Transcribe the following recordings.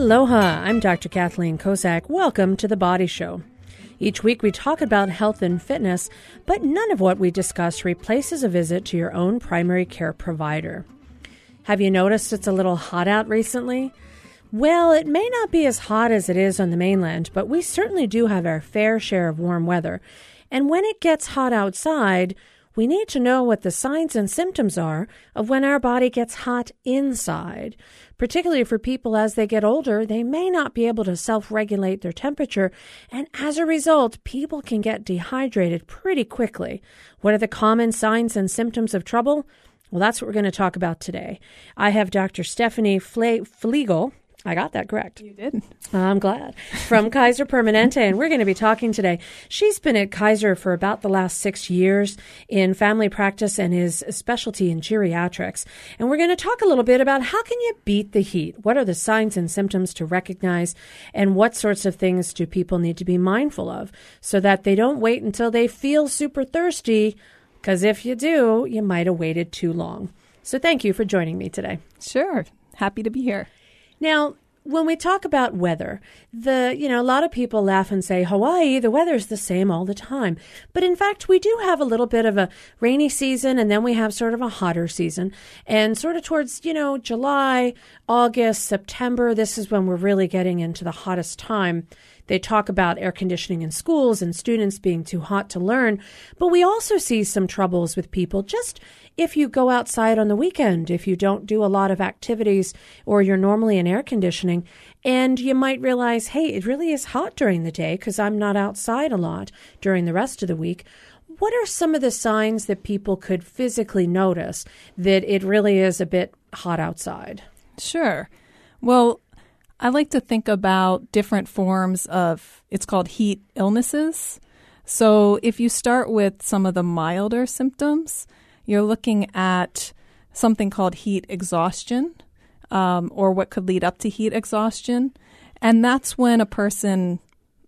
Aloha, I'm Dr. Kathleen Kozak. Welcome to The Body Show. Each week we talk about health and fitness, but none of what we discuss replaces a visit to your own primary care provider. Have you noticed it's a little hot out recently? Well, it may not be as hot as it is on the mainland, but we certainly do have our fair share of warm weather. And when it gets hot outside, we need to know what the signs and symptoms are of when our body gets hot inside. Particularly for people as they get older, they may not be able to self regulate their temperature, and as a result, people can get dehydrated pretty quickly. What are the common signs and symptoms of trouble? Well, that's what we're going to talk about today. I have Dr. Stephanie Fle- Flegel. I got that correct. You did. I'm glad. From Kaiser Permanente, and we're going to be talking today. She's been at Kaiser for about the last six years in family practice and is a specialty in geriatrics. And we're going to talk a little bit about how can you beat the heat? What are the signs and symptoms to recognize? And what sorts of things do people need to be mindful of so that they don't wait until they feel super thirsty? Because if you do, you might have waited too long. So thank you for joining me today. Sure. Happy to be here. Now, when we talk about weather, the you know a lot of people laugh and say Hawaii, the weather's the same all the time. But in fact, we do have a little bit of a rainy season and then we have sort of a hotter season. And sort of towards, you know, July, August, September, this is when we're really getting into the hottest time. They talk about air conditioning in schools and students being too hot to learn, but we also see some troubles with people just if you go outside on the weekend, if you don't do a lot of activities or you're normally in air conditioning, and you might realize, hey, it really is hot during the day because I'm not outside a lot during the rest of the week. What are some of the signs that people could physically notice that it really is a bit hot outside? Sure. Well, I like to think about different forms of it's called heat illnesses. So if you start with some of the milder symptoms, you're looking at something called heat exhaustion, um, or what could lead up to heat exhaustion. And that's when a person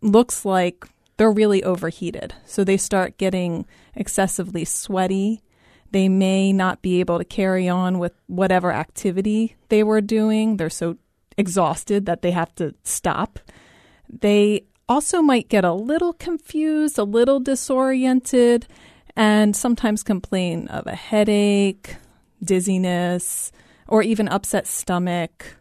looks like they're really overheated. So they start getting excessively sweaty. They may not be able to carry on with whatever activity they were doing. They're so exhausted that they have to stop. They also might get a little confused, a little disoriented, and sometimes complain of a headache, dizziness, or even upset stomach,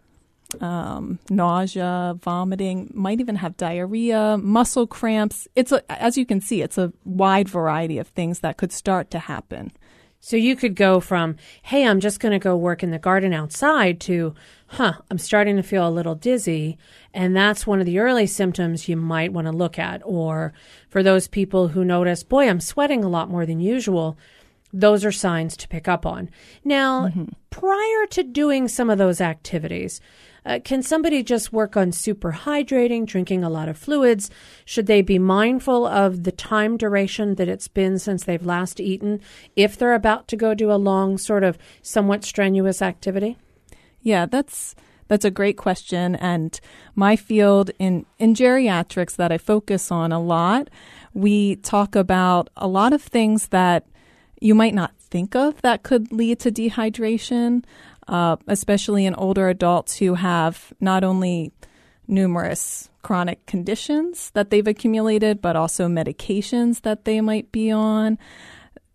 um, nausea, vomiting, might even have diarrhea, muscle cramps. It's a, as you can see, it's a wide variety of things that could start to happen. So you could go from, hey, I'm just going to go work in the garden outside to, huh, I'm starting to feel a little dizzy. And that's one of the early symptoms you might want to look at. Or for those people who notice, boy, I'm sweating a lot more than usual, those are signs to pick up on. Now, mm-hmm. prior to doing some of those activities, uh, can somebody just work on super hydrating, drinking a lot of fluids? Should they be mindful of the time duration that it's been since they've last eaten if they're about to go do a long, sort of somewhat strenuous activity? Yeah, that's that's a great question. And my field in, in geriatrics that I focus on a lot, we talk about a lot of things that you might not think of that could lead to dehydration, uh, especially in older adults who have not only numerous chronic conditions that they've accumulated, but also medications that they might be on.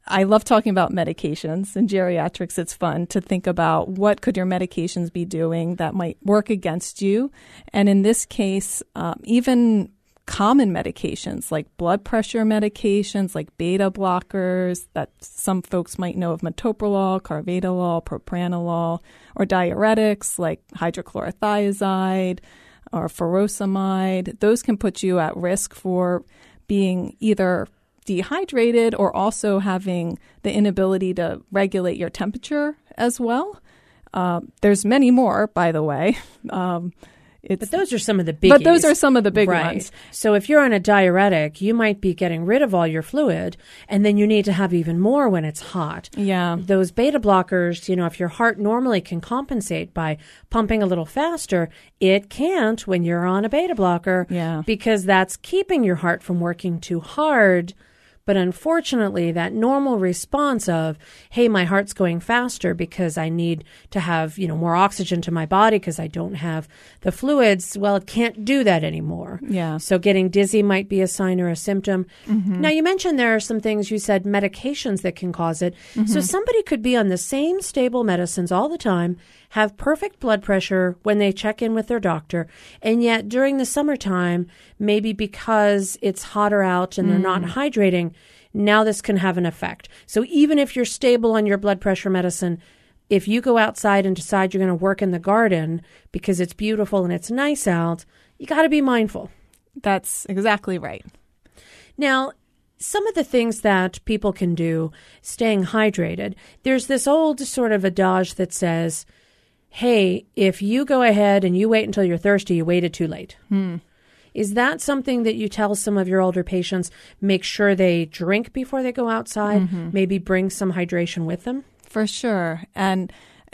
I love talking about medications. In geriatrics, it's fun to think about what could your medications be doing that might work against you. And in this case, um, even common medications like blood pressure medications, like beta blockers that some folks might know of metoprolol, carvedilol, propranolol, or diuretics like hydrochlorothiazide or furosemide. Those can put you at risk for being either dehydrated or also having the inability to regulate your temperature as well. Uh, there's many more, by the way. Um, but those are some of the big. But those are some of the big right. ones. So if you're on a diuretic, you might be getting rid of all your fluid, and then you need to have even more when it's hot. Yeah. Those beta blockers, you know, if your heart normally can compensate by pumping a little faster, it can't when you're on a beta blocker. Yeah. Because that's keeping your heart from working too hard But unfortunately, that normal response of, hey, my heart's going faster because I need to have, you know, more oxygen to my body because I don't have the fluids, well, it can't do that anymore. Yeah. So getting dizzy might be a sign or a symptom. Mm-hmm. Now, you mentioned there are some things you said medications that can cause it. Mm-hmm. So somebody could be on the same stable medicines all the time, have perfect blood pressure when they check in with their doctor, and yet during the summertime, maybe because it's hotter out and they're not mm. hydrating, now this can have an effect. So even if you're stable on your blood pressure medicine, if you go outside and decide you're going to work in the garden because it's beautiful and it's nice out, you got to be mindful. That's exactly right. Now, some of the things that people can do staying hydrated, there's this old sort of adage that says, hey, if you go ahead and you wait until you're thirsty, you waited too late. Hmm. Is that something that you tell some of your older patients? Make sure they drink before they go outside, mm-hmm. maybe bring some hydration with them? For sure. And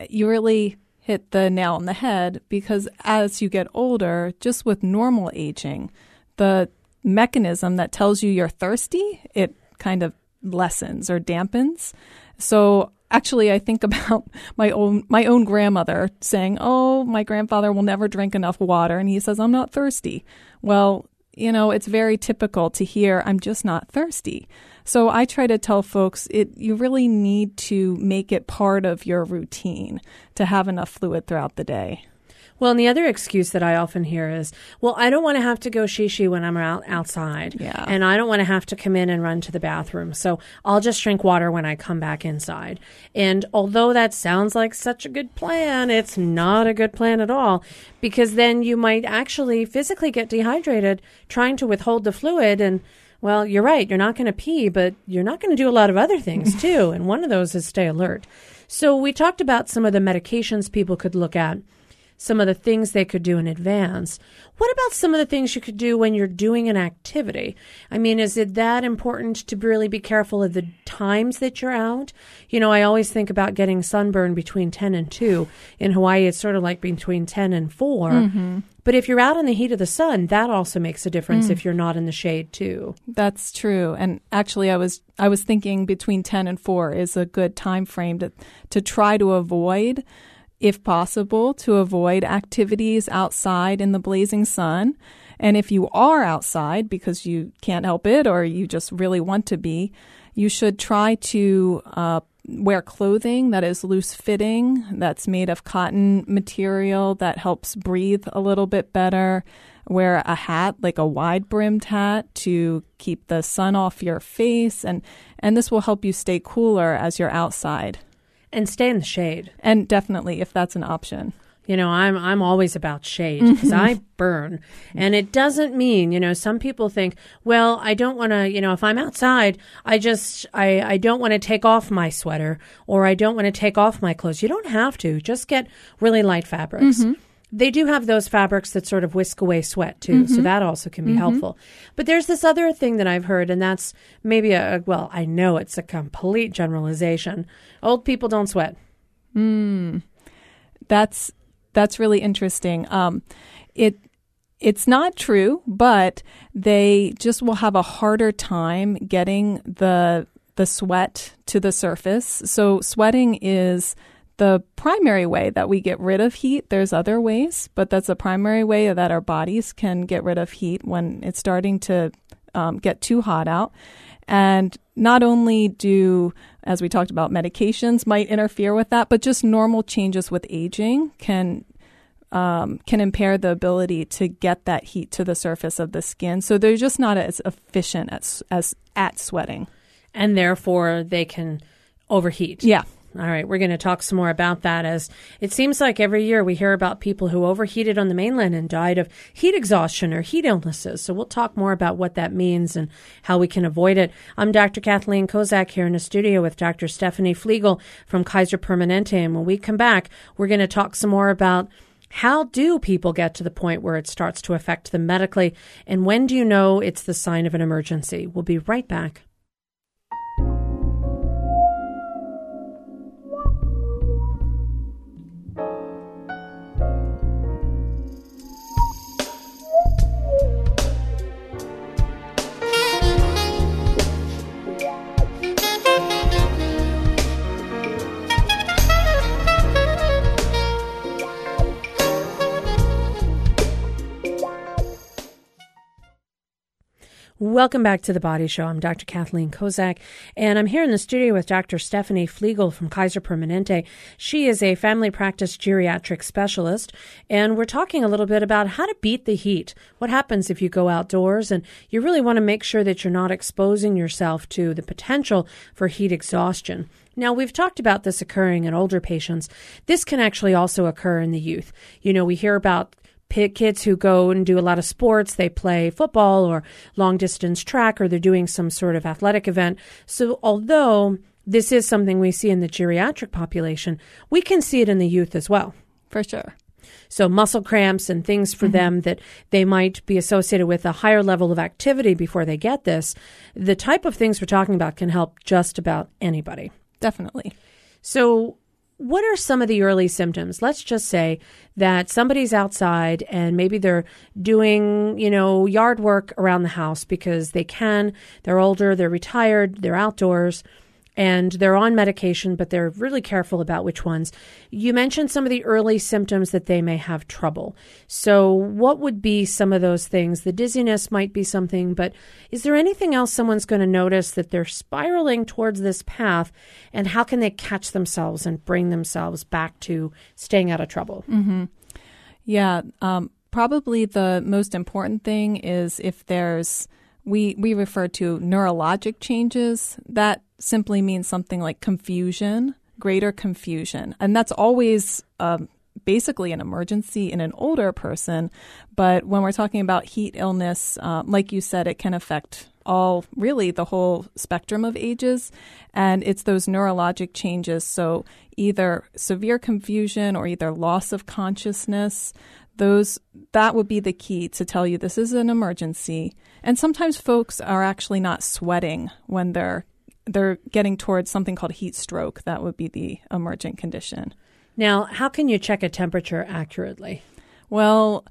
you really hit the nail on the head because as you get older, just with normal aging, the mechanism that tells you you're thirsty, it kind of lessens or dampens. So actually I think about my own my own grandmother saying, "Oh, my grandfather will never drink enough water," and he says, "I'm not thirsty." Well, you know, it's very typical to hear, "I'm just not thirsty." So I try to tell folks it you really need to make it part of your routine to have enough fluid throughout the day. Well, and the other excuse that I often hear is, well, I don't want to have to go shishi when I'm out outside. Yeah. And I don't want to have to come in and run to the bathroom. So I'll just drink water when I come back inside. And although that sounds like such a good plan, it's not a good plan at all because then you might actually physically get dehydrated trying to withhold the fluid and well, you're right. You're not going to pee, but you're not going to do a lot of other things too. and one of those is stay alert. So we talked about some of the medications people could look at some of the things they could do in advance. What about some of the things you could do when you're doing an activity? I mean, is it that important to really be careful of the times that you're out? You know, I always think about getting sunburn between 10 and 2. In Hawaii, it's sort of like between 10 and 4. Mm-hmm. But if you're out in the heat of the sun, that also makes a difference mm. if you're not in the shade too. That's true. And actually I was I was thinking between 10 and 4 is a good time frame to to try to avoid if possible, to avoid activities outside in the blazing sun. And if you are outside because you can't help it or you just really want to be, you should try to uh, wear clothing that is loose fitting, that's made of cotton material that helps breathe a little bit better. Wear a hat, like a wide brimmed hat, to keep the sun off your face, and, and this will help you stay cooler as you're outside and stay in the shade. And definitely, if that's an option. You know, I'm I'm always about shade because. I burn, and it doesn't mean you know. Some people think, well, I don't want to. You know, if I'm outside, I just I I don't want to take off my sweater or I don't want to take off my clothes. You don't have to. Just get really light fabrics. Mm-hmm. They do have those fabrics that sort of whisk away sweat too, mm-hmm. so that also can be mm-hmm. helpful. But there's this other thing that I've heard, and that's maybe a well, I know it's a complete generalization. Old people don't sweat. Hmm. That's that's really interesting. Um, it it's not true, but they just will have a harder time getting the the sweat to the surface. So sweating is the primary way that we get rid of heat. There's other ways, but that's a primary way that our bodies can get rid of heat when it's starting to um, get too hot out. And not only do, as we talked about, medications might interfere with that, but just normal changes with aging can um, can impair the ability to get that heat to the surface of the skin. So they're just not as efficient as as at sweating, and therefore they can overheat. Yeah, all right, we're going to talk some more about that as it seems like every year we hear about people who overheated on the mainland and died of heat exhaustion or heat illnesses. So we'll talk more about what that means and how we can avoid it. I'm Dr. Kathleen Kozak here in the studio with Dr. Stephanie Flegel from Kaiser Permanente. And when we come back, we're going to talk some more about how do people get to the point where it starts to affect them medically? And when do you know it's the sign of an emergency? We'll be right back. Welcome back to the Body Show. I'm Dr. Kathleen Kozak, and I'm here in the studio with Dr. Stephanie Flegel from Kaiser Permanente. She is a family practice geriatric specialist, and we're talking a little bit about how to beat the heat. What happens if you go outdoors, and you really want to make sure that you're not exposing yourself to the potential for heat exhaustion. Now, we've talked about this occurring in older patients. This can actually also occur in the youth. You know, we hear about kids who go and do a lot of sports. They play football or long distance track, or they're doing some sort of athletic event. So, although this is something we see in the geriatric population, we can see it in the youth as well. For sure. So, muscle cramps and things for mm-hmm. them that they might be associated with a higher level of activity before they get this, the type of things we're talking about can help just about anybody. Definitely. So, what are some of the early symptoms? Let's just say that somebody's outside and maybe they're doing, you know, yard work around the house because they can. They're older, they're retired, they're outdoors and they're on medication, but they're really careful about which ones. You mentioned some of the early symptoms that they may have trouble. So, what would be some of those things? The dizziness might be something, but is there anything else someone's going to notice that they're spiraling towards this path? And how can they catch themselves and bring themselves back to staying out of trouble? Mm-hmm. Yeah, um, probably the most important thing is if there's we we refer to neurologic changes that simply means something like confusion, greater confusion. And that's always um, basically an emergency in an older person. But when we're talking about heat illness, uh, like you said, it can affect all really the whole spectrum of ages. And it's those neurologic changes. So either severe confusion or either loss of consciousness. Those that would be the key to tell you this is an emergency. And sometimes folks are actually not sweating when they're they're getting towards something called heat stroke. That would be the emergent condition. Now, how can you check a temperature accurately? Well,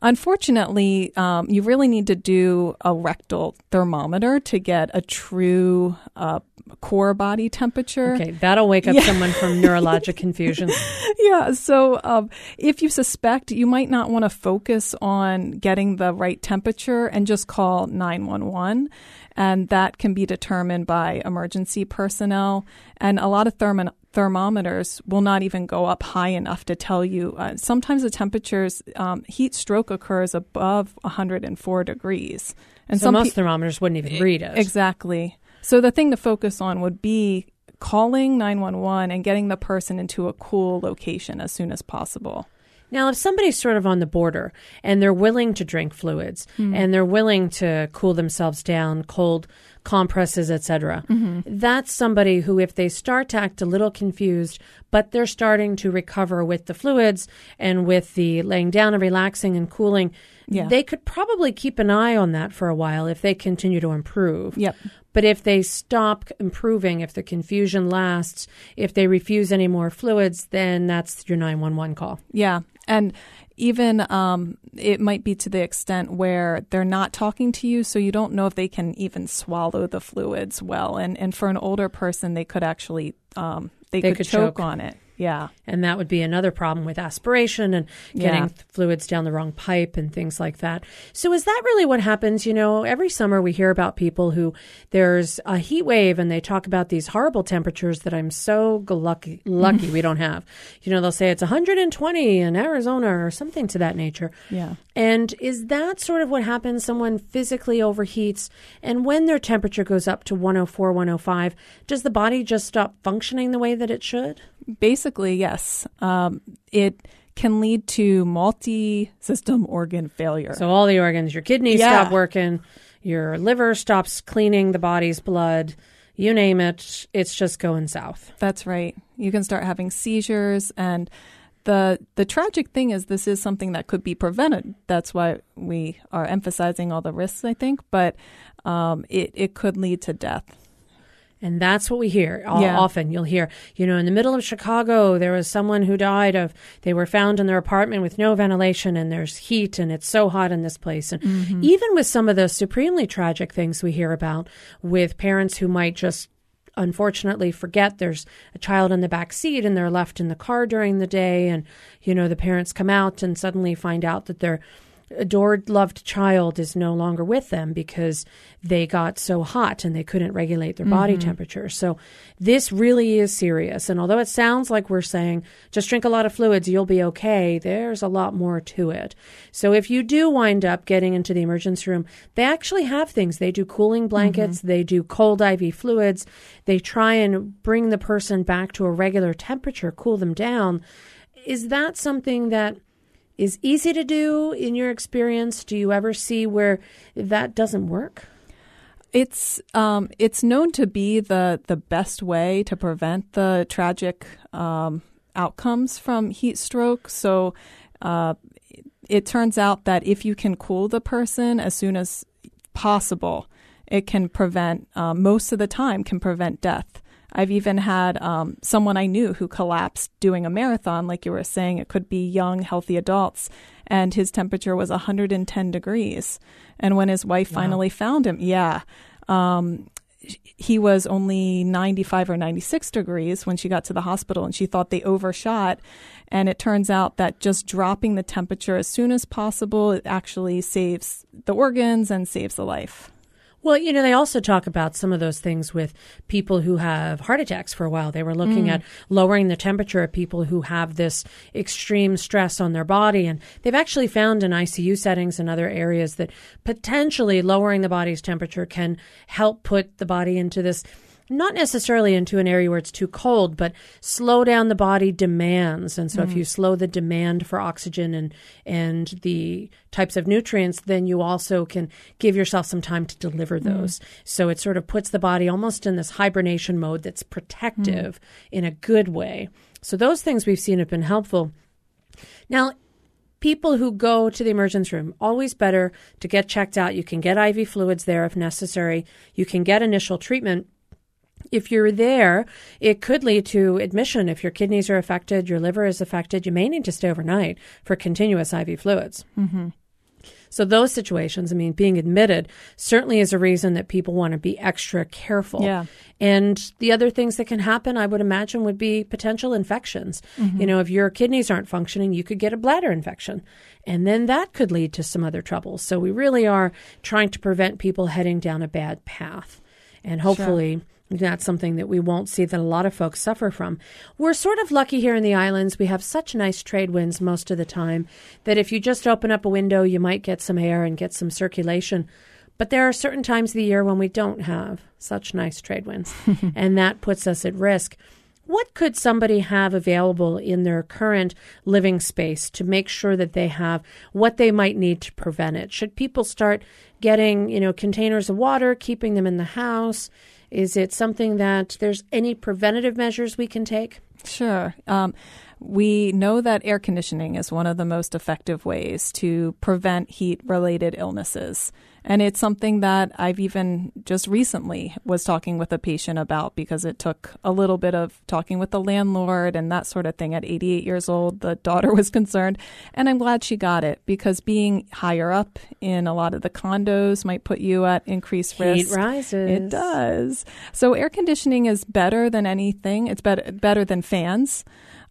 unfortunately, um, you really need to do a rectal thermometer to get a true uh, core body temperature. Okay, that'll wake up yeah. someone from neurologic confusion. yeah, so um, if you suspect, you might not want to focus on getting the right temperature and just call 911 and that can be determined by emergency personnel. And a lot of therm- thermometers will not even go up high enough to tell you. Uh, sometimes the temperatures, um, heat stroke occurs above 104 degrees. And so most pe- thermometers wouldn't even read it. Exactly. So the thing to focus on would be calling 911 and getting the person into a cool location as soon as possible. Now, if somebody's sort of on the border and they're willing to drink fluids mm-hmm. and they're willing to cool themselves down, cold compresses, etc., mm-hmm. that's somebody who, if they start to act a little confused, but they're starting to recover with the fluids and with the laying down and relaxing and cooling, yeah. they could probably keep an eye on that for a while if they continue to improve. Yep. But if they stop improving, if the confusion lasts, if they refuse any more fluids, then that's your 911 call. Yeah. And even um, it might be to the extent where they're not talking to you, so you don't know if they can even swallow the fluids well. And and for an older person, they could actually um, they, they, could, could choke, choke on it. Yeah. And that would be another problem with aspiration and getting yeah. fluids down the wrong pipe and things like that. So is that really what happens? You know, every summer we hear about people who there's a heat wave and they talk about these horrible temperatures that I'm so lucky lucky we don't have. You know, they'll say it's 120 in Arizona or something to that nature. Yeah. And is that sort of what happens? Someone physically overheats and when their temperature goes up to 104, 105, does the body just stop functioning the way that it should? Basically, yes. Um, it can lead to multi system organ failure. So, all the organs, your kidneys yeah. stop working, your liver stops cleaning the body's blood, you name it, it's just going south. That's right. You can start having seizures and the the tragic thing is this is something that could be prevented. That's why we are emphasizing all the risks, I think, but um, it, it could lead to death. And that's what we hear yeah. often. You'll hear, you know, in the middle of Chicago, there was someone who died of, they were found in their apartment with no ventilation and there's heat and it's so hot in this place. And mm-hmm. even with some of the supremely tragic things we hear about with parents who might just unfortunately forget there's a child in the back seat and they're left in the car during the day and you know the parents come out and suddenly find out that they're adored, loved child is no longer with them because they got so hot and they couldn't regulate their body mm-hmm. temperature. So this really is serious. And although it sounds like we're saying just drink a lot of fluids, you'll be okay, there's a lot more to it. So if you do wind up getting into the emergency room, they actually have things. They do cooling blankets, mm-hmm. they do cold IV fluids, they try and bring the person back to a regular temperature, cool them down. Is that something that is easy to do in your experience? Do you ever see where that doesn't work? It's um, it's known to be the the best way to prevent the tragic um, outcomes from heat stroke. So uh, it turns out that if you can cool the person as soon as possible, it can prevent um, most of the time can prevent death. I've even had um, someone I knew who collapsed doing a marathon, like you were saying. It could be young, healthy adults, and his temperature was 110 degrees. And when his wife wow. finally found him, yeah, um, he was only 95 or 96 degrees when she got to the hospital, and she thought they overshot. And it turns out that just dropping the temperature as soon as possible it actually saves the organs and saves the life. Well, you know, they also talk about some of those things with people who have heart attacks for a while. They were looking mm. at lowering the temperature of people who have this extreme stress on their body. And they've actually found in ICU settings and other areas that potentially lowering the body's temperature can help put the body into this not necessarily into an area where it's too cold, but slow down the body demands. And so mm. if you slow the demand for oxygen and and the types of nutrients, then you also can give yourself some time to deliver mm. those. Mm. So it sort of puts the body almost in this hibernation mode that's protective mm. in a good way. So those things we've seen have been helpful. Now, people who go to the emergency room, always better to get checked out. You can get IV fluids there if necessary. You can get initial treatment if you're there, it could lead to admission. If your kidneys are affected, your liver is affected, you may need to stay overnight for continuous IV fluids. Mm-hmm. So, those situations, I mean, being admitted certainly is a reason that people want to be extra careful. Yeah. And the other things that can happen, I would imagine, would be potential infections. Mm-hmm. You know, if your kidneys aren't functioning, you could get a bladder infection. And then that could lead to some other troubles. So, we really are trying to prevent people heading down a bad path. And hopefully, sure that's something that we won't see that a lot of folks suffer from. We're sort of lucky here in the islands. We have such nice trade winds most of the time that if you just open up a window, you might get some air and get some circulation. But there are certain times of the year when we don't have such nice trade winds, and that puts us at risk. What could somebody have available in their current living space to make sure that they have what they might need to prevent it? Should people start getting, you know, containers of water, keeping them in the house? Is it something that there's any preventative measures we can take? Sure. Um, we know that air conditioning is one of the most effective ways to prevent heat related illnesses. And it's something that I've even just recently was talking with a patient about because it took a little bit of talking with the landlord and that sort of thing. At 88 years old, the daughter was concerned. And I'm glad she got it because being higher up in a lot of the condos might put you at increased risk. Heat rises. It does. So air conditioning is better than anything. It's better, better than fans.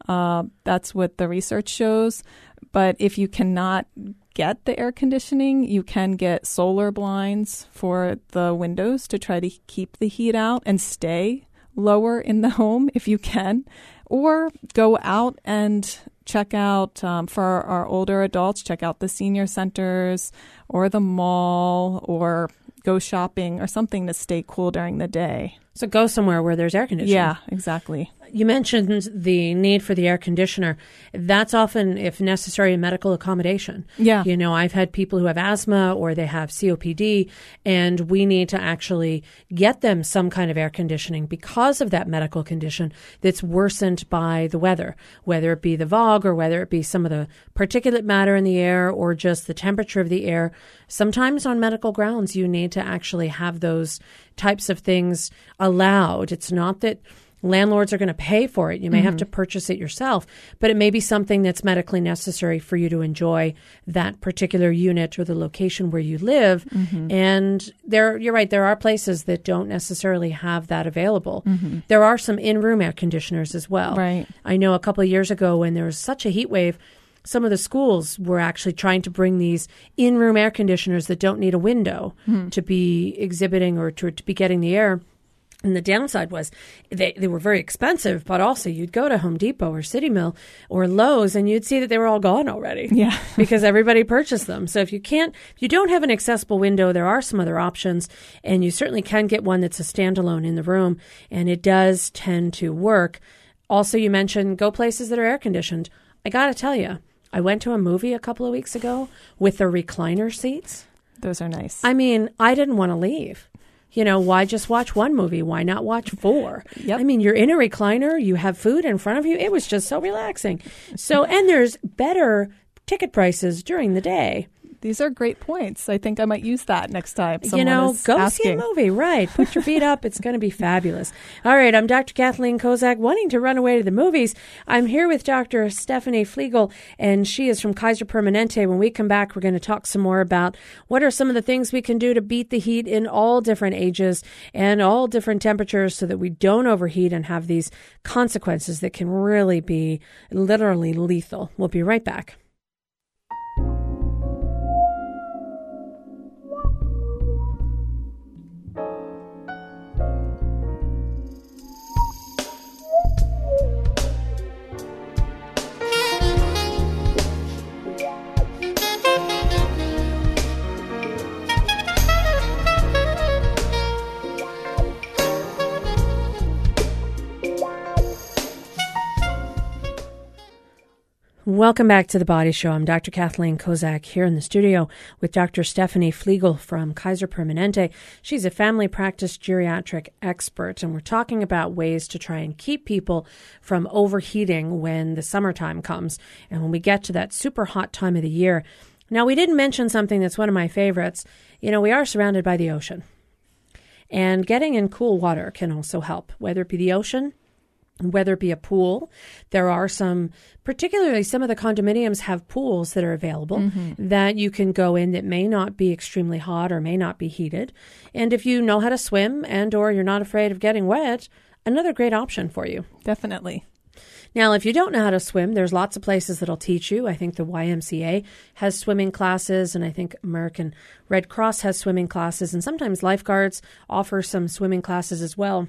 Uh, that's what the research shows. But if you cannot get the air conditioning, you can get solar blinds for the windows to try to keep the heat out and stay lower in the home if you can. Or go out and check out um, for our older adults, check out the senior centers or the mall or go shopping or something to stay cool during the day. So go somewhere where there's air conditioning. Yeah, exactly. You mentioned the need for the air conditioner. That's often, if necessary, a medical accommodation. Yeah. You know, I've had people who have asthma or they have COPD, and we need to actually get them some kind of air conditioning because of that medical condition that's worsened by the weather, whether it be the VOG or whether it be some of the particulate matter in the air or just the temperature of the air. Sometimes on medical grounds, you need to actually have those types of things allowed. It's not that landlords are going to pay for it. You may mm-hmm. have to purchase it yourself, but it may be something that's medically necessary for you to enjoy that particular unit or the location where you live. Mm-hmm. And there, you're right. There are places that don't necessarily have that available. Mm-hmm. There are some in-room air conditioners as well. Right. I know a couple of years ago when there was such a heat wave some of the schools were actually trying to bring these in room air conditioners that don't need a window hmm. to be exhibiting or to, to be getting the air. And the downside was they, they were very expensive, but also you'd go to Home Depot or City Mill or Lowe's and you'd see that they were all gone already. Yeah. because everybody purchased them. So if you can't, if you don't have an accessible window, there are some other options. And you certainly can get one that's a standalone in the room. And it does tend to work. Also, you mentioned go places that are air conditioned. I got to tell you, I went to a movie a couple of weeks ago with the recliner seats. Those are nice. I mean, I didn't want to leave. You know, why just watch one movie? Why not watch four? Yep. I mean, you're in a recliner, you have food in front of you. It was just so relaxing. So, and there's better ticket prices during the day. These are great points. I think I might use that next time. you know, go asking. see a movie, right? Put your feet up. It's going to be fabulous. All right, I'm Dr. Kathleen Kozak, wanting to run away to the movies. I'm here with Dr. Stephanie Flegel, and she is from Kaiser Permanente. When we come back, we're going to talk some more about what are some of the things we can do to beat the heat in all different ages and all different temperatures so that we don't overheat and have these consequences that can really be literally lethal. We'll be right back. Welcome back to the Body Show. I'm Dr. Kathleen Kozak here in the studio with Dr. Stephanie Flegel from Kaiser Permanente. She's a family practice geriatric expert, and we're talking about ways to try and keep people from overheating when the summertime comes and when we get to that super hot time of the year. Now, we didn't mention something that's one of my favorites. You know, we are surrounded by the ocean, and getting in cool water can also help, whether it be the ocean whether it be a pool. There are some, particularly some of the condominiums have pools that are available mm-hmm. that you can go in that may not be extremely hot or may not be heated. And if you know how to swim and or you're not afraid of getting wet, another great option for you. Definitely. Now, if you don't know how to swim, there's lots of places that'll teach you. I think the YMCA has swimming classes, and I think American Red Cross has swimming classes, and sometimes lifeguards offer some swimming classes as well.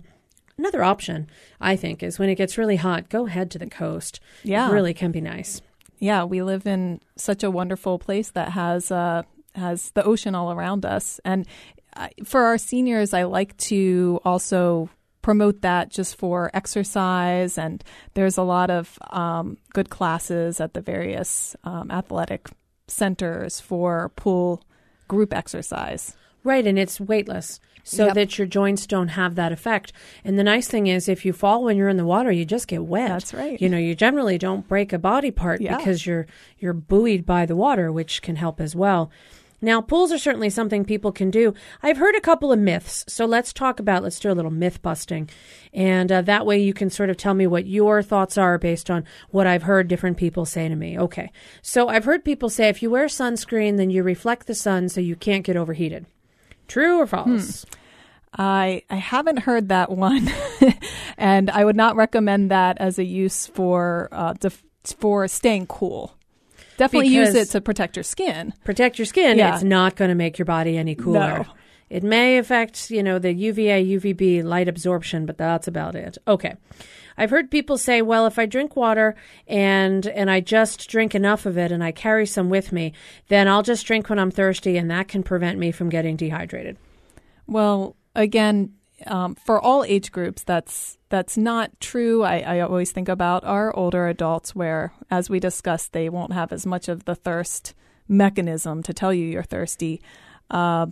Another option, I think, is when it gets really hot, go head to the coast. Yeah. It really can be nice. Yeah, we live in such a wonderful place that has uh, has the ocean all around us, and uh, for our seniors, I like to also promote that just for exercise. And there's a lot of um, good classes at the various um, athletic centers for pool group exercise. Right, and it's weightless so Yep. that your joints don't have that effect. And the nice thing is, if you fall when you're in the water, you just get wet. That's right. You know, you generally don't break a body part Yeah. because you're you're buoyed by the water, which can help as well. Now, pools are certainly something people can do. I've heard a couple of myths, so let's talk about. Let's do a little myth busting, and uh, that way you can sort of tell me what your thoughts are based on what I've heard different people say to me. Okay, so I've heard people say if you wear sunscreen, then you reflect the sun, so you can't get overheated. True or false? I I haven't heard that one, and I would not recommend that as a use for uh, def- for staying cool. Definitely use it to protect your skin. protect your skin. Yeah. It's not going to make your body any cooler. No. It may affect, you know, the UVA, UVB light absorption, but that's about it. Okay. I've heard people say, well, if I drink water and and I just drink enough of it and I carry some with me, then I'll just drink when I'm thirsty and that can prevent me from getting dehydrated. Well, again, um, for all age groups, that's that's not true. I, I always think about our older adults, where, as we discussed, they won't have as much of the thirst mechanism to tell you you're thirsty, uh,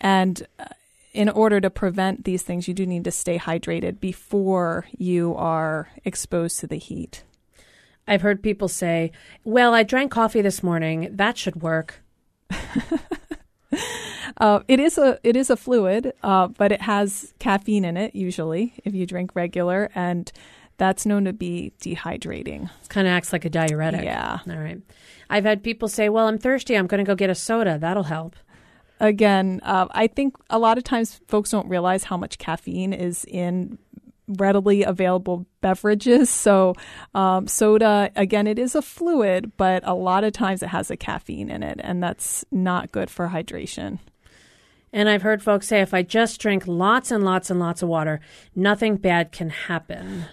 and uh, in order to prevent these things, you do need to stay hydrated before you are exposed to the heat. I've heard people say, well, I drank coffee this morning. That should work. Uh, it is a it is a fluid, uh, but it has caffeine in it usually if you drink regular, and that's known to be dehydrating. It kind of acts like a diuretic. Yeah. All right. I've had people say, well, I'm thirsty. I'm going to go get a soda. That'll help. Again, uh, I think a lot of times folks don't realize how much caffeine is in readily available beverages. So, um, soda, again, it is a fluid, but a lot of times it has a caffeine in it, and that's not good for hydration. And I've heard folks say if I just drink lots and lots and lots of water, nothing bad can happen.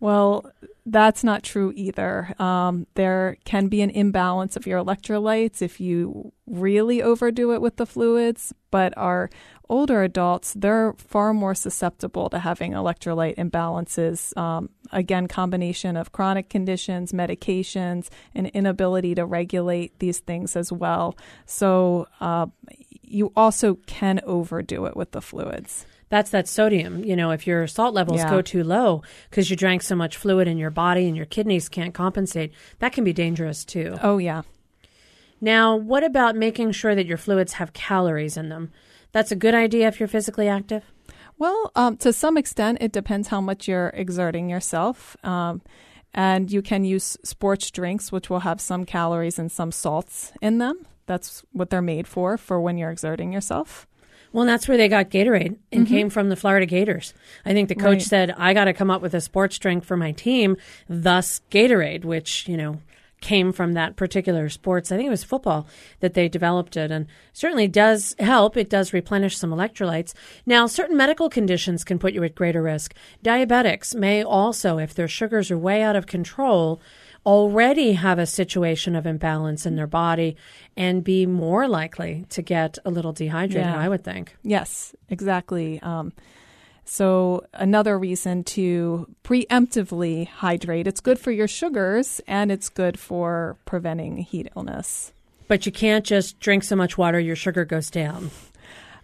Well, that's not true either. Um, there can be an imbalance of your electrolytes if you really overdo it with the fluids, but our older adults, they're far more susceptible to having electrolyte imbalances. Um, again, combination of chronic conditions, medications, and inability to regulate these things as well. So uh, you also can overdo it with the fluids that's that sodium. You know, if your salt levels yeah. go too low because you drank so much fluid in your body and your kidneys can't compensate, that can be dangerous too. Oh, yeah. Now, what about making sure that your fluids have calories in them? That's a good idea if you're physically active? Well, um, to some extent, it depends how much you're exerting yourself. Um, and you can use sports drinks, which will have some calories and some salts in them. That's what they're made for, for when you're exerting yourself. Well, that's where they got Gatorade and mm-hmm. came from the Florida Gators. I think the coach right. said, I got to come up with a sports drink for my team, thus Gatorade, which, you know, came from that particular sports. I think it was football that they developed it and certainly does help. It does replenish some electrolytes. Now, certain medical conditions can put you at greater risk. Diabetics may also, if their sugars are way out of control, already have a situation of imbalance in their body and be more likely to get a little dehydrated, yeah. I would think. Yes, exactly. Um, so, another reason to preemptively hydrate. It's good for your sugars and it's good for preventing heat illness. But you can't just drink so much water your sugar goes down.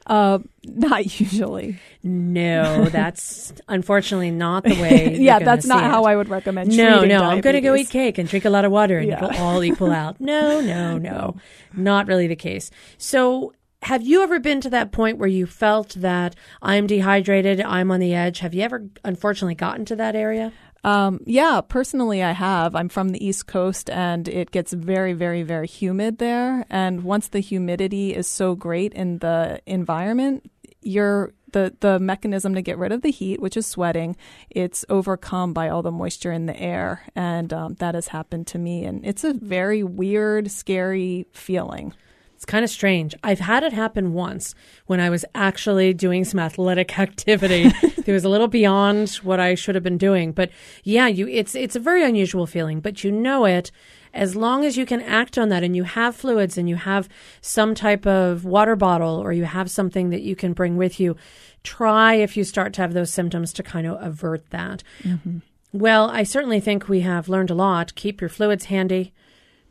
Uh, not usually. No, that's unfortunately not the way. yeah, that's not how I would recommend. No, no, I'm going to go eat cake and drink a lot of water, and yeah. it'll all equal out. No, no, no, not really the case. So, have you ever been to that point where you felt that I'm dehydrated, I'm on the edge? Have you ever, unfortunately, gotten to that area? Um, yeah, personally, I have. I'm from the East Coast and it gets very, very, very humid there. And once the humidity is so great in the environment, you're the the mechanism to get rid of the heat, which is sweating, it's overcome by all the moisture in the air, and um, that has happened to me, and it's a very weird, scary feeling. It's kind of strange. I've had it happen once when I was actually doing some athletic activity. it was a little beyond what I should have been doing, but yeah, you it's it's a very unusual feeling, but you know it as long as you can act on that and you have fluids and you have some type of water bottle or you have something that you can bring with you, try if you start to have those symptoms to kind of avert that. Mm-hmm. Well, I certainly think we have learned a lot. Keep your fluids handy.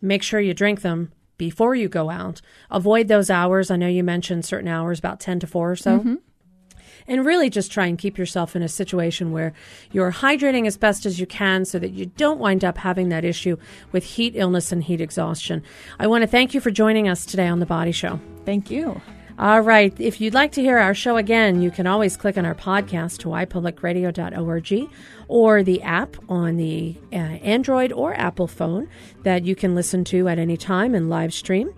Make sure you drink them before you go out. Avoid those hours. I know you mentioned certain hours, about 10 to 4 or so. Mm-hmm. And really just try and keep yourself in a situation where you're hydrating as best as you can so that you don't wind up having that issue with heat illness and heat exhaustion. I want to thank you for joining us today on The Body Show. Thank you. All right. If you'd like to hear our show again, you can always click on our podcast to ipublicradio.org or the app on the uh, Android or Apple phone that you can listen to at any time and live stream.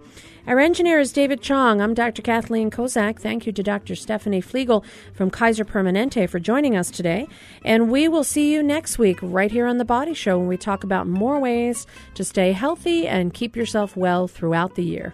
Our engineer is David Chong. I'm Dr. Kathleen Kozak. Thank you to Dr. Stephanie Flegel from Kaiser Permanente for joining us today. And we will see you next week right here on The Body Show when we talk about more ways to stay healthy and keep yourself well throughout the year.